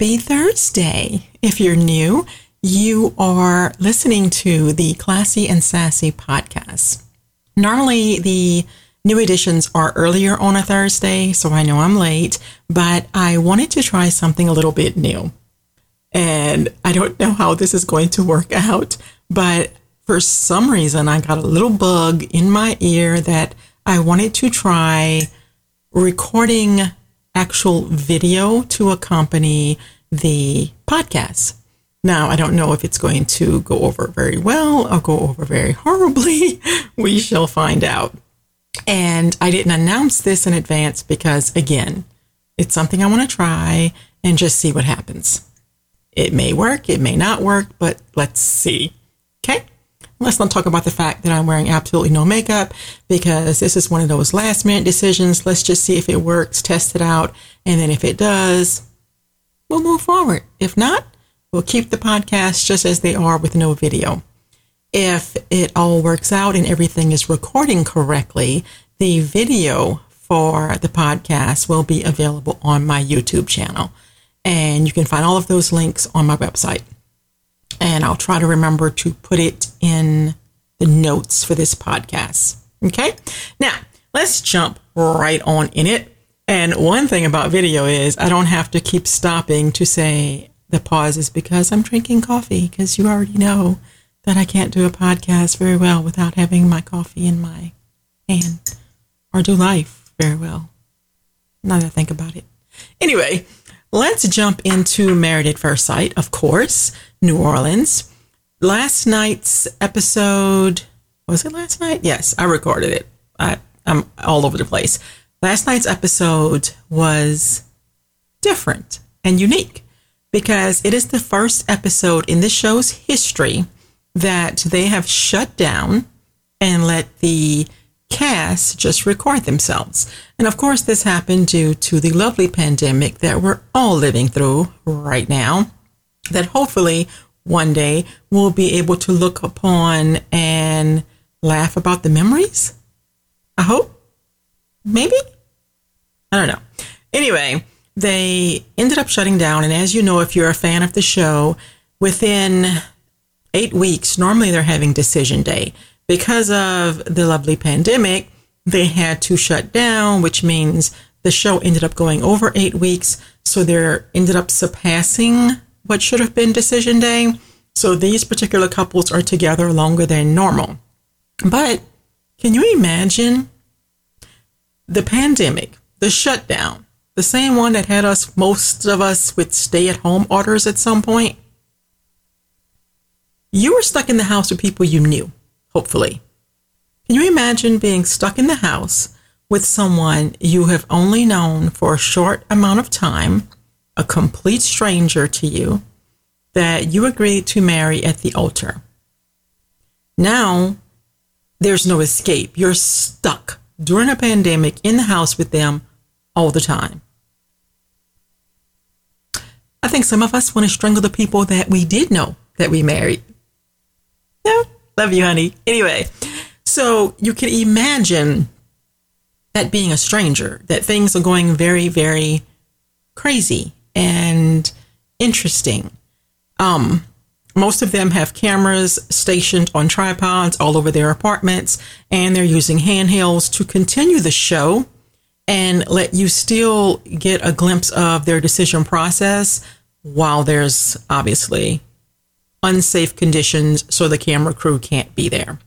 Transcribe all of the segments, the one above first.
Happy Thursday. If you're new, you are listening to the Classy and Sassy podcast. Normally, the new editions are earlier on a Thursday, so I know I'm late, but I wanted to try something a little bit new. And I don't know how this is going to work out, but for some reason, I got a little bug in my ear that I wanted to try recording actual video to accompany the podcast. Now, I don't know if it's going to go over very well or go over very horribly. we shall find out. And I didn't announce this in advance because, again, it's something I want to try and just see what happens. It may work, it may not work, but let's see. Okay? Let's not talk about the fact that I'm wearing absolutely no makeup because this is one of those last minute decisions. Let's just see if it works, test it out, and then if it does, we'll move forward. If not, we'll keep the podcast just as they are with no video. If it all works out and everything is recording correctly, the video for the podcast will be available on my YouTube channel. And you can find all of those links on my website and I'll try to remember to put it in the notes for this podcast. Okay. Now let's jump right on in it. And one thing about video is I don't have to keep stopping to say the pause is because I'm drinking coffee because you already know that I can't do a podcast very well without having my coffee in my hand or do life very well. Now that I think about it. Anyway, let's jump into Married at First Sight, of course. New Orleans. Last night's episode, was it last night? Yes, I recorded it. I, I'm all over the place. Last night's episode was different and unique because it is the first episode in the show's history that they have shut down and let the cast just record themselves. And of course, this happened due to the lovely pandemic that we're all living through right now that hopefully one day we'll be able to look upon and laugh about the memories. I hope. Maybe? I don't know. Anyway, they ended up shutting down. And as you know, if you're a fan of the show, within eight weeks, normally they're having decision day. Because of the lovely pandemic, they had to shut down, which means the show ended up going over eight weeks. So they ended up surpassing what should have been decision day. So these particular couples are together longer than normal. But can you imagine the pandemic, the shutdown, the same one that had us, most of us, with stay at home orders at some point? You were stuck in the house with people you knew, hopefully. Can you imagine being stuck in the house with someone you have only known for a short amount of time? A complete stranger to you that you agreed to marry at the altar. Now, there's no escape. You're stuck during a pandemic in the house with them all the time. I think some of us want to strangle the people that we did know that we married. Yeah, love you, honey. Anyway, so you can imagine that being a stranger, that things are going very, very crazy and interesting. Um, most of them have cameras stationed on tripods all over their apartments, and they're using handhelds to continue the show and let you still get a glimpse of their decision process while there's obviously unsafe conditions so the camera crew can't be there.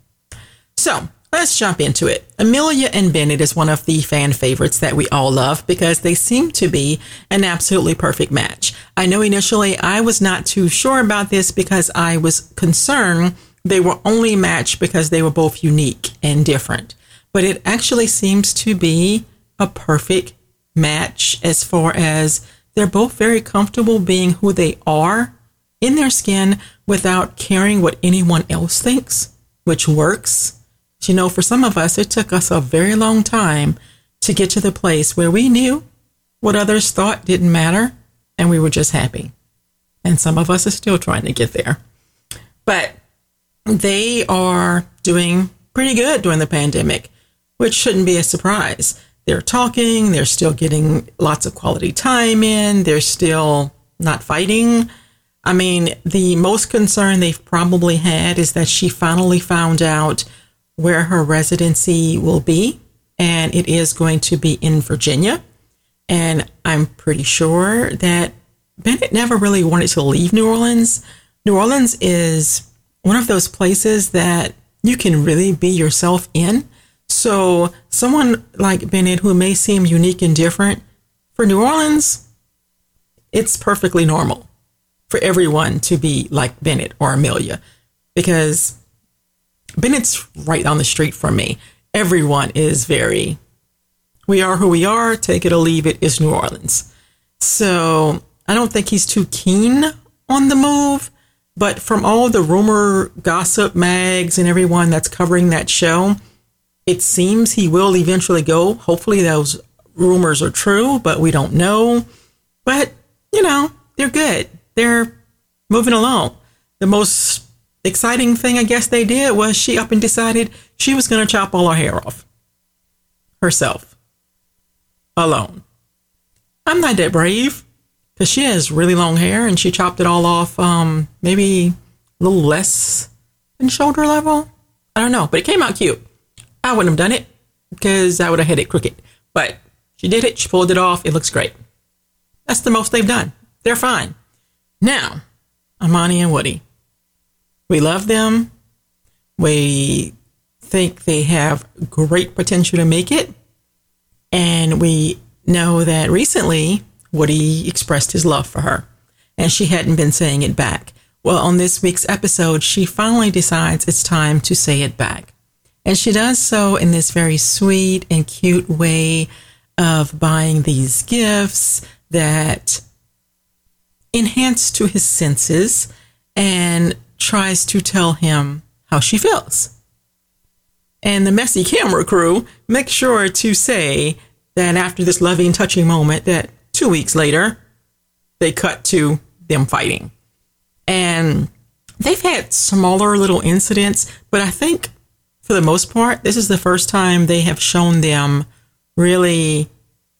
So, Let's jump into it. Amelia and Bennett is one of the fan favorites that we all love because they seem to be an absolutely perfect match. I know initially I was not too sure about this because I was concerned they were only matched because they were both unique and different. But it actually seems to be a perfect match as far as they're both very comfortable being who they are in their skin without caring what anyone else thinks, which works you know, for some of us, it took us a very long time to get to the place where we knew what others thought didn't matter and we were just happy. And some of us are still trying to get there. But they are doing pretty good during the pandemic, which shouldn't be a surprise. They're talking, they're still getting lots of quality time in, they're still not fighting. I mean, the most concern they've probably had is that she finally found out where her residency will be, and it is going to be in Virginia. And I'm pretty sure that Bennett never really wanted to leave New Orleans. New Orleans is one of those places that you can really be yourself in. So, someone like Bennett, who may seem unique and different, for New Orleans, it's perfectly normal for everyone to be like Bennett or Amelia because Bennett's right on the street from me. Everyone is very, we are who we are, take it or leave it, is New Orleans. So I don't think he's too keen on the move. But from all the rumor, gossip mags, and everyone that's covering that show, it seems he will eventually go. Hopefully, those rumors are true, but we don't know. But, you know, they're good. They're moving along. The most exciting thing I guess they did was she up and decided she was going to chop all her hair off herself alone. I'm not that brave because she has really long hair and she chopped it all off, um, maybe a little less than shoulder level. I don't know, but it came out cute. I wouldn't have done it because I would have had it crooked, but she did it. She pulled it off. It looks great. That's the most they've done. They're fine. Now, Amani and Woody. We love them. We think they have great potential to make it. And we know that recently Woody expressed his love for her, and she hadn't been saying it back. Well, on this week's episode, she finally decides it's time to say it back. And she does so in this very sweet and cute way of buying these gifts that enhance to his senses and tries to tell him how she feels. And the messy camera crew make sure to say that after this loving, touching moment that two weeks later, they cut to them fighting. And they've had smaller little incidents, but I think for the most part, this is the first time they have shown them really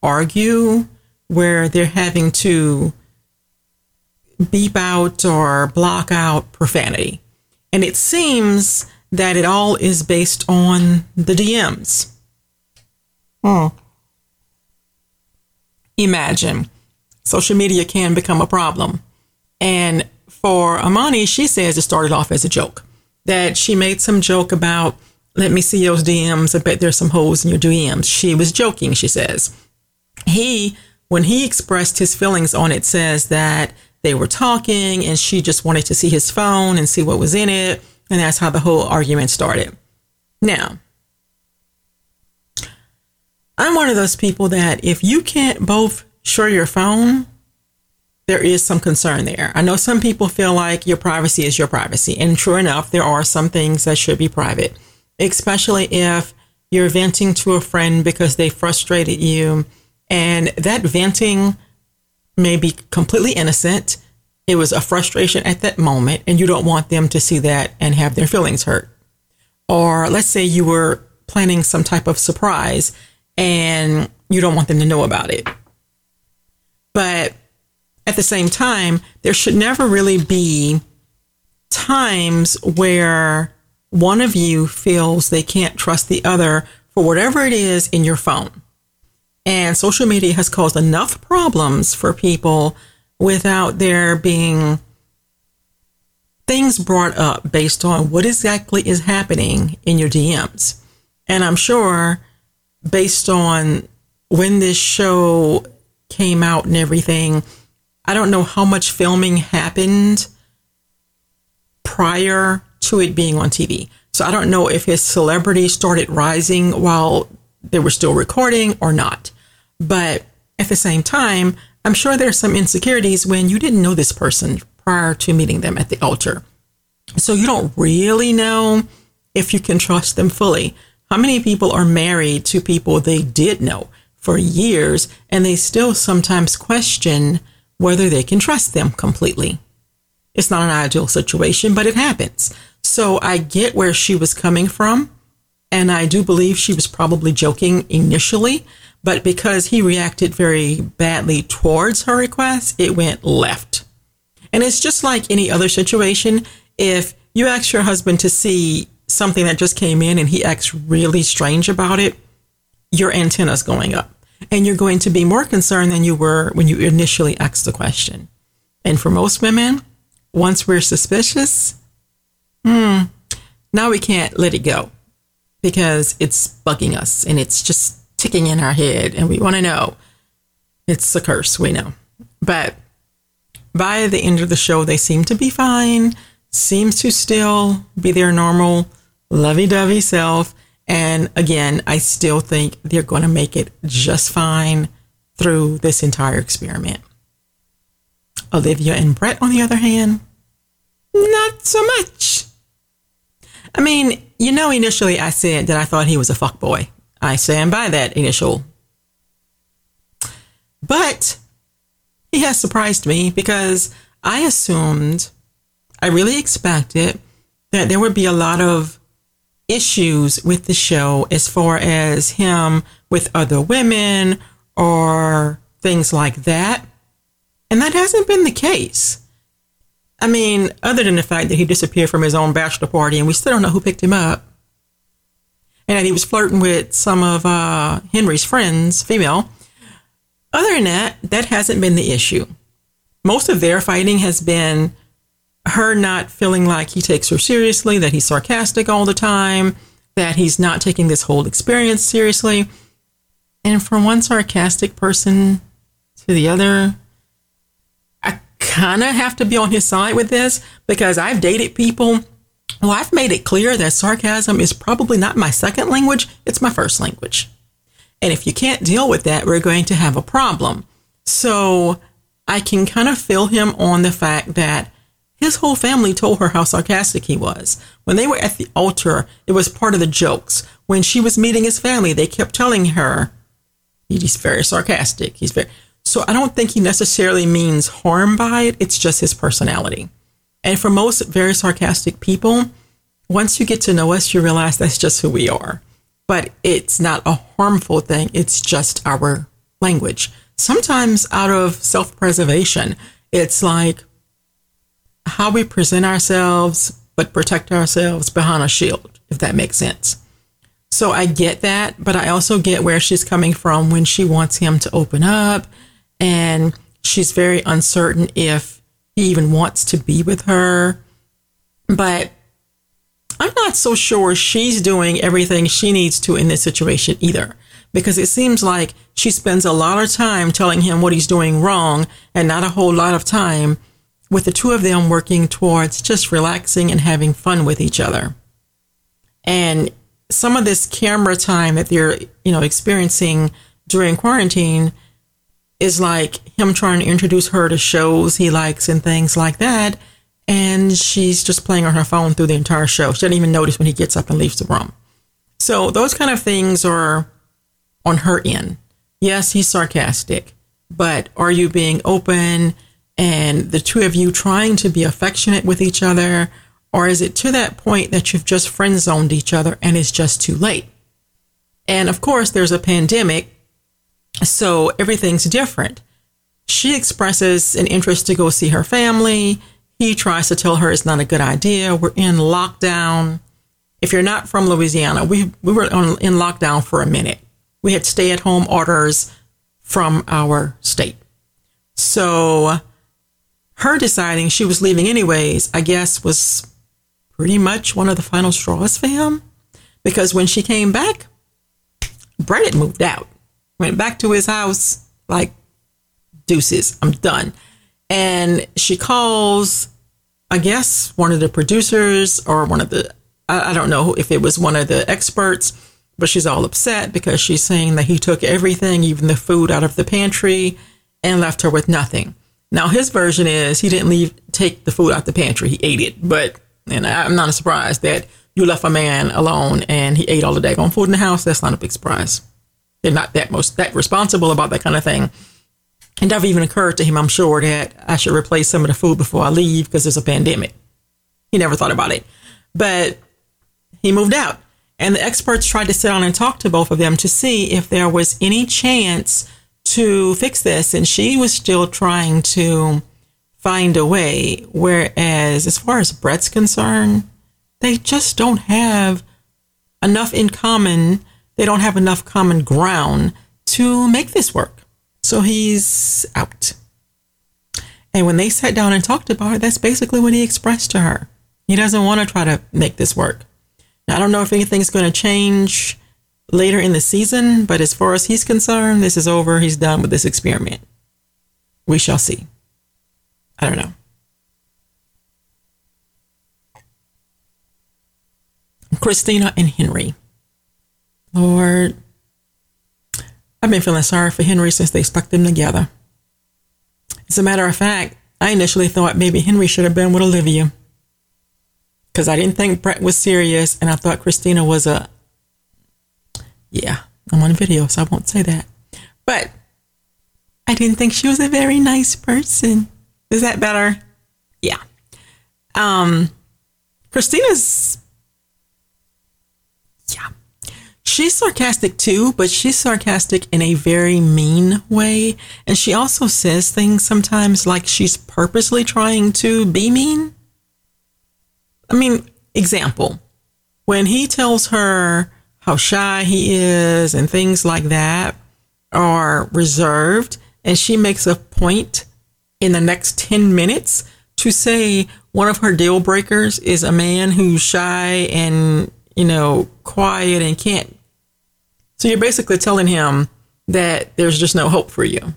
argue where they're having to beep out or block out profanity. And it seems that it all is based on the DMs. Hmm imagine social media can become a problem. And for Amani, she says it started off as a joke. That she made some joke about, let me see those DMs. I bet there's some holes in your DMs. She was joking, she says. He, when he expressed his feelings on it, says that they were talking and she just wanted to see his phone and see what was in it. And that's how the whole argument started. Now, I'm one of those people that if you can't both share your phone, there is some concern there. I know some people feel like your privacy is your privacy. And true enough, there are some things that should be private, especially if you're venting to a friend because they frustrated you. And that venting may be completely innocent. It was a frustration at that moment, and you don't want them to see that and have their feelings hurt. Or let's say you were planning some type of surprise and you don't want them to know about it. But at the same time, there should never really be times where one of you feels they can't trust the other for whatever it is in your phone. And social media has caused enough problems for people without there being things brought up based on what exactly is happening in your DMs. And I'm sure based on when this show came out and everything, I don't know how much filming happened prior to it being on TV. So I don't know if his celebrity started rising while they were still recording or not. But at the same time, I'm sure there's some insecurities when you didn't know this person prior to meeting them at the altar. So you don't really know if you can trust them fully. How many people are married to people they did know for years and they still sometimes question whether they can trust them completely? It's not an ideal situation, but it happens. So I get where she was coming from. And I do believe she was probably joking initially, but because he reacted very badly towards her request, it went left. And it's just like any other situation. If you ask your husband to see something that just came in and he acts really strange about it, your antenna's going up. And you're going to be more concerned than you were when you initially asked the question. And for most women, once we're suspicious, hmm, now we can't let it go because it's bugging us and it's just ticking in our head and we want to know. It's a curse, we know. But by the end of the show, they seem to be fine, seems to still be their normal lovey dovey self. And again, I still think they're going to make it just fine through this entire experiment. Olivia and Brett, on the other hand, not so much. I mean, you know, initially I said that I thought he was a fuck boy. I stand by that initial. But he has surprised me because I assumed, I really expected that there would be a lot of issues with the show as far as him with other women or things like that. And that hasn't been the case. I mean, other than the fact that he disappeared from his own bachelor party and we still don't know who picked him up. And that he was flirting with some of uh, Henry's friends, female. Other than that, that hasn't been the issue. Most of their fighting has been her not feeling like he takes her seriously, that he's sarcastic all the time, that he's not taking this whole experience seriously. And from one sarcastic person to the other, I kind of have to be on his side with this because I've dated people. Well, I've made it clear that sarcasm is probably not my second language, it's my first language. And if you can't deal with that, we're going to have a problem. So I can kind of feel him on the fact that his whole family told her how sarcastic he was. When they were at the altar, it was part of the jokes. When she was meeting his family, they kept telling her, he's very sarcastic. He's very. So I don't think he necessarily means harm by it. It's just his personality. And for most very sarcastic people, once you get to know us, you realize that's just who we are. But it's not a harmful thing. It's just our language. Sometimes out of self preservation, it's like how we present ourselves, but protect ourselves behind a shield, if that makes sense. So I get that, but I also get where she's coming from when she wants him to open up and she's very uncertain if he even wants to be with her. But I'm not so sure she's doing everything she needs to in this situation either, because it seems like she spends a lot of time telling him what he's doing wrong and not a whole lot of time with the two of them working towards just relaxing and having fun with each other. And some of this camera time that they're, you know, experiencing during quarantine is like him trying to introduce her to shows he likes and things like that. And she's just playing on her phone through the entire show. She doesn't even notice when he gets up and leaves the room. So those kind of things are on her end. Yes, he's sarcastic, but are you being open and the two of you trying to be affectionate with each other? Or is it to that point that you've just friend zoned each other and it's just too late? And of course, there's a pandemic so everything's different. She expresses an interest to go see her family. He tries to tell her it's not a good idea. We're in lockdown. If you're not from Louisiana, we, we were on, in lockdown for a minute. We had stay at home orders from our state. So her deciding she was leaving anyways, I guess was pretty much one of the final straws for him. Because when she came back, Brett had moved out went back to his house, like, deuces, I'm done. And she calls, I guess, one of the producers or one of the, I, I don't know if it was one of the experts, but she's all upset because she's saying that he took everything, even the food out of the pantry, and left her with nothing. Now his version is he didn't leave take the food out the pantry, he ate it. But and I'm not surprised that you left a man alone and he ate all the daggone food in the house. That's not a big surprise they're not that most that responsible about that kind of thing. And never even occurred to him, I'm sure, that I should replace some of the food before I leave because there's a pandemic. He never thought about it. But he moved out. And the experts tried to sit down and talk to both of them to see if there was any chance to fix this. And she was still trying to find a way. Whereas, as far as Brett's concerned, they just don't have enough in common. They don't have enough common ground to make this work. So he's out. And when they sat down and talked about it, that's basically what he expressed to her. He doesn't want to try to make this work. Now, I don't know if anything's going to change later in the season, but as far as he's concerned, this is over. He's done with this experiment. We shall see. I don't know. Christina and Henry. Lord, I've been feeling sorry for Henry since they stuck them together. As a matter of fact, I initially thought maybe Henry should have been with Olivia because I didn't think Brett was serious, and I thought Christina was a. Yeah, I'm on video, so I won't say that. But I didn't think she was a very nice person. Is that better? Yeah. Um, Christina's. Yeah. She's sarcastic too, but she's sarcastic in a very mean way. And she also says things sometimes like she's purposely trying to be mean. I mean, example, when he tells her how shy he is and things like that are reserved, and she makes a point in the next 10 minutes to say one of her deal breakers is a man who's shy and, you know, quiet and can't. So you're basically telling him that there's just no hope for you.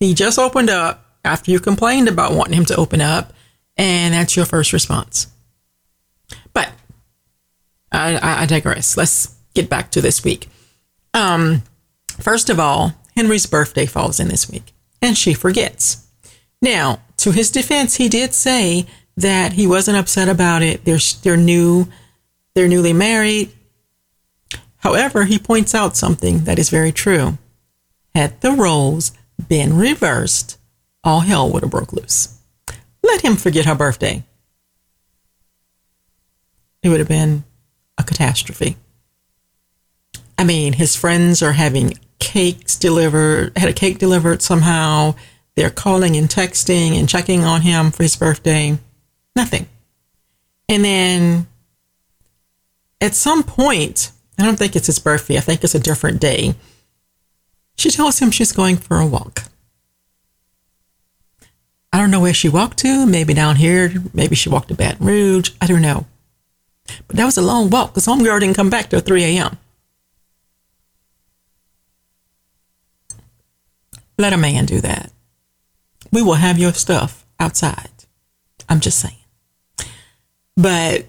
He just opened up after you complained about wanting him to open up, and that's your first response. But I, I digress. Let's get back to this week. Um, first of all, Henry's birthday falls in this week, and she forgets. Now, to his defense, he did say that he wasn't upset about it. They're they're new, they're newly married. However, he points out something that is very true. Had the roles been reversed, all hell would have broke loose. Let him forget her birthday it would have been a catastrophe. I mean, his friends are having cakes delivered, had a cake delivered somehow. They're calling and texting and checking on him for his birthday. Nothing. And then at some point, I don't think it's his birthday, I think it's a different day. She tells him she's going for a walk. I don't know where she walked to, maybe down here, maybe she walked to Baton Rouge, I don't know. But that was a long walk because homegirl didn't come back till 3 a.m. Let a man do that. We will have your stuff outside. I'm just saying. But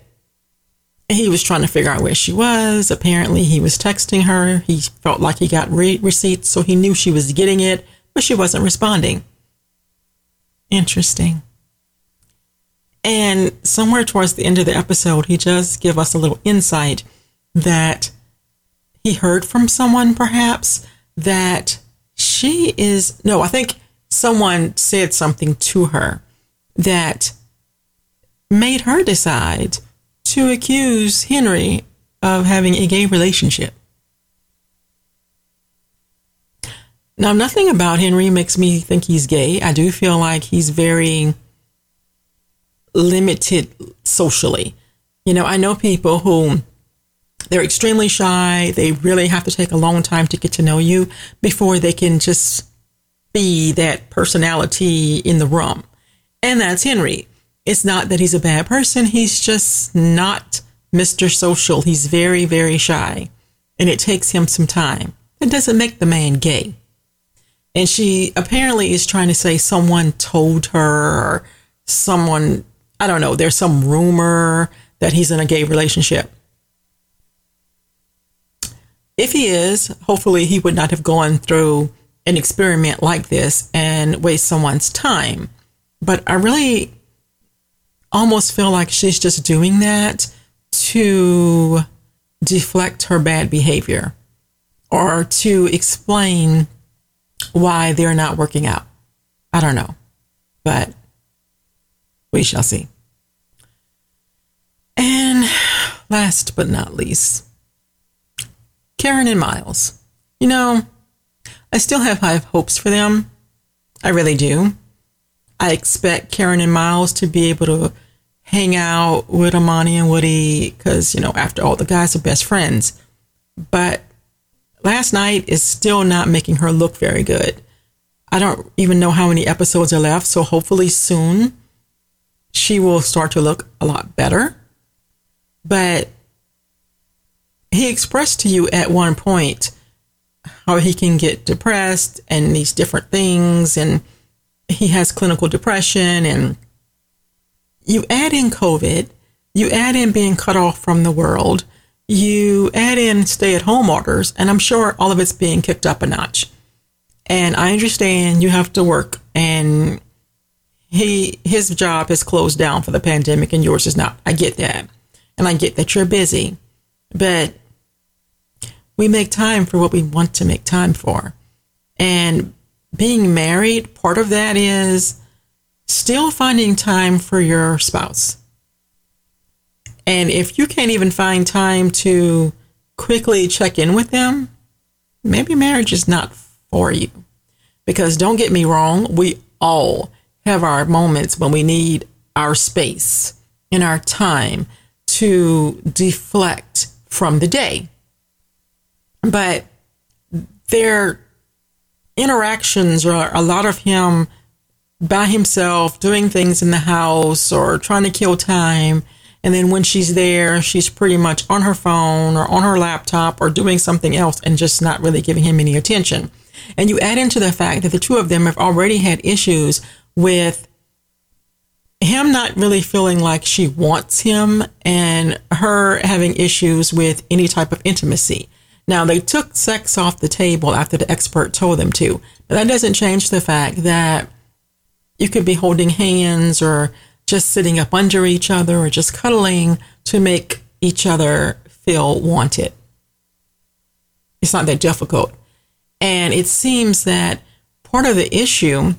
he was trying to figure out where she was. Apparently, he was texting her. He felt like he got re- receipts, so he knew she was getting it, but she wasn't responding. Interesting. And somewhere towards the end of the episode, he does give us a little insight that he heard from someone, perhaps, that she is, no, I think someone said something to her that made her decide to accuse Henry of having a gay relationship. Now, nothing about Henry makes me think he's gay. I do feel like he's very limited socially. You know, I know people who they're extremely shy. They really have to take a long time to get to know you before they can just be that personality in the room. And that's Henry. It's not that he's a bad person. He's just not Mr. Social. He's very, very shy. And it takes him some time. It doesn't make the man gay. And she apparently is trying to say someone told her someone I don't know, there's some rumor that he's in a gay relationship. If he is, hopefully he would not have gone through an experiment like this and waste someone's time. But I really almost feel like she's just doing that to deflect her bad behavior or to explain why they're not working out. I don't know. But we shall see. And last but not least, Karen and Miles. You know, I still have high hopes for them. I really do. I expect Karen and Miles to be able to hang out with Amani and Woody because, you know, after all, the guys are best friends. But last night is still not making her look very good. I don't even know how many episodes are left, so hopefully soon she will start to look a lot better. But he expressed to you at one point how he can get depressed and these different things, and he has clinical depression. And you add in COVID, you add in being cut off from the world, you add in stay at home orders, and I'm sure all of it's being kicked up a notch. And I understand you have to work and he his job is closed down for the pandemic and yours is not. I get that. And I get that you're busy. But we make time for what we want to make time for. And being married, part of that is still finding time for your spouse. And if you can't even find time to quickly check in with them, maybe marriage is not for you. Because don't get me wrong, we all have our moments when we need our space and our time to deflect from the day. But their interactions are a lot of him by himself doing things in the house or trying to kill time. And then when she's there, she's pretty much on her phone or on her laptop or doing something else and just not really giving him any attention. And you add into the fact that the two of them have already had issues with him not really feeling like she wants him and her having issues with any type of intimacy. Now, they took sex off the table after the expert told them to, but that doesn't change the fact that you could be holding hands or just sitting up under each other or just cuddling to make each other feel wanted. It's not that difficult. And it seems that part of the issue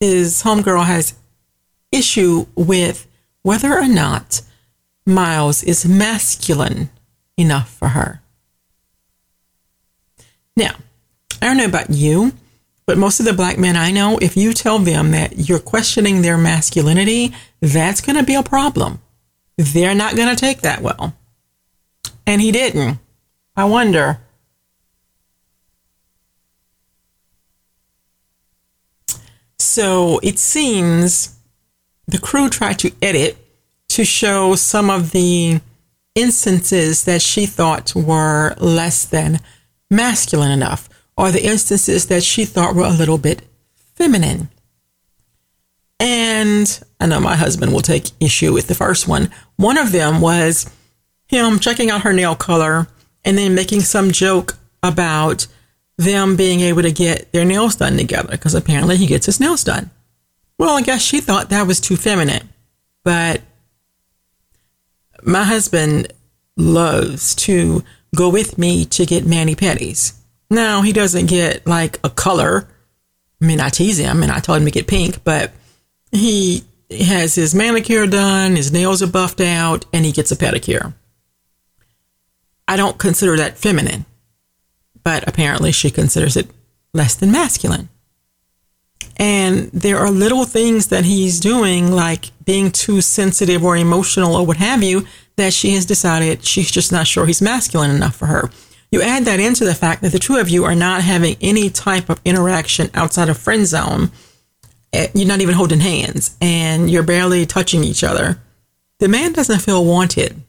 is Homegirl has issue with whether or not Miles is masculine enough for her. Now, I don't know about you, but most of the black men I know, if you tell them that you're questioning their masculinity, that's going to be a problem. They're not going to take that well. And he didn't. I wonder. So it seems the crew tried to edit to show some of the instances that she thought were less than masculine enough, or the instances that she thought were a little bit feminine. And I know my husband will take issue with the first one. One of them was him checking out her nail color and then making some joke about them being able to get their nails done together because apparently he gets his nails done. Well, I guess she thought that was too feminine. But my husband loves to go with me to get mani pedis. Now, he doesn't get like a color. I mean, I tease him and I told him to get pink, but he has his manicure done, his nails are buffed out, and he gets a pedicure. I don't consider that feminine, but apparently she considers it less than masculine. And there are little things that he's doing, like being too sensitive or emotional or what have you, that she has decided she's just not sure he's masculine enough for her. You add that into the fact that the two of you are not having any type of interaction outside of friend zone. Eh, you're not even holding hands and you're barely touching each other. The man doesn't feel wanted,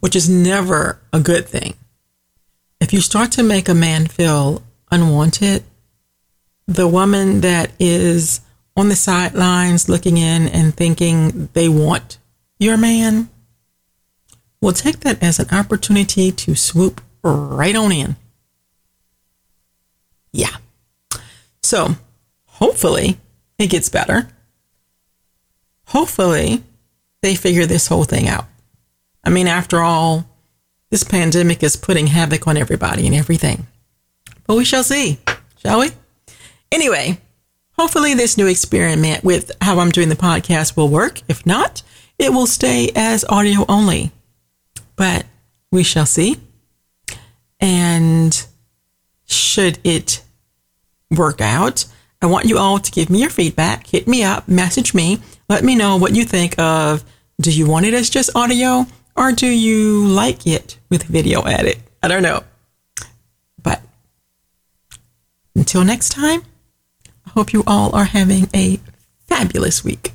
which is never a good thing. If you start to make a man feel unwanted, the woman that is on the sidelines looking in and thinking they want your man will take that as an opportunity to swoop right on in. Yeah. So hopefully it gets better. Hopefully they figure this whole thing out. I mean, after all, this pandemic is putting havoc on everybody and everything. But we shall see, shall we? Anyway, hopefully this new experiment with how I'm doing the podcast will work. If not, it will stay as audio only. But we shall see. And should it work out, I want you all to give me your feedback. Hit me up, message me. Let me know what you think of do you want it as just audio or do you like it with video edit? I don't know. But until next time, hope you all are having a fabulous week.